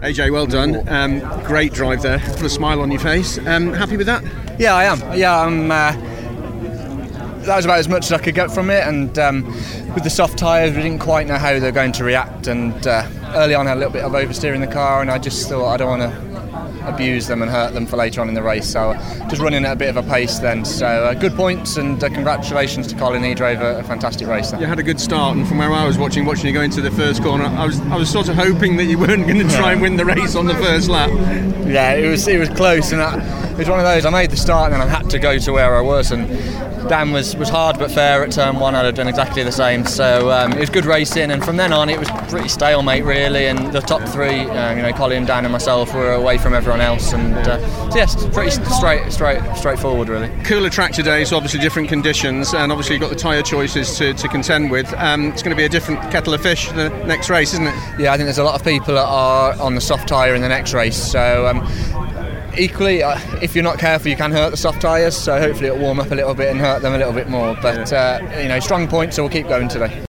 AJ, well done. Um, great drive there. Put a smile on your face. Um, happy with that? Yeah, I am. Yeah, I'm. Uh, that was about as much as I could get from it, and um, with the soft tyres, we didn't quite know how they're going to react. And uh, early on, I had a little bit of oversteering the car, and I just thought I don't want to abuse them and hurt them for later on in the race. So just running at a bit of a pace then. So uh, good points and uh, congratulations to Colin. He drove a, a fantastic race. There. You had a good start, and from where I was watching, watching you go into the first corner, I was I was sort of hoping that you weren't going to try and win the race on the first lap. Yeah, it was it was close, and I, it was one of those. I made the start, and then I had to go to where I was, and Dan was, was hard but fair at turn one. I'd have done exactly the same. So um, it was good racing, and from then on it was pretty stalemate really. And the top three, uh, you know, Colin, Dan, and myself were away from everyone else. And uh, so yes, pretty straight, straight, straightforward really. Cooler track today, so obviously different conditions, and obviously you've got the tyre choices to, to contend with. Um, it's going to be a different kettle of fish the next race, isn't it? Yeah, I think there's a lot of people that are on the soft tyre in the next race. So. Um, equally, uh, if you're not careful, you can hurt the soft tyres. So hopefully it'll warm up a little bit and hurt them a little bit more. But uh, you know, strong points, so we'll keep going today.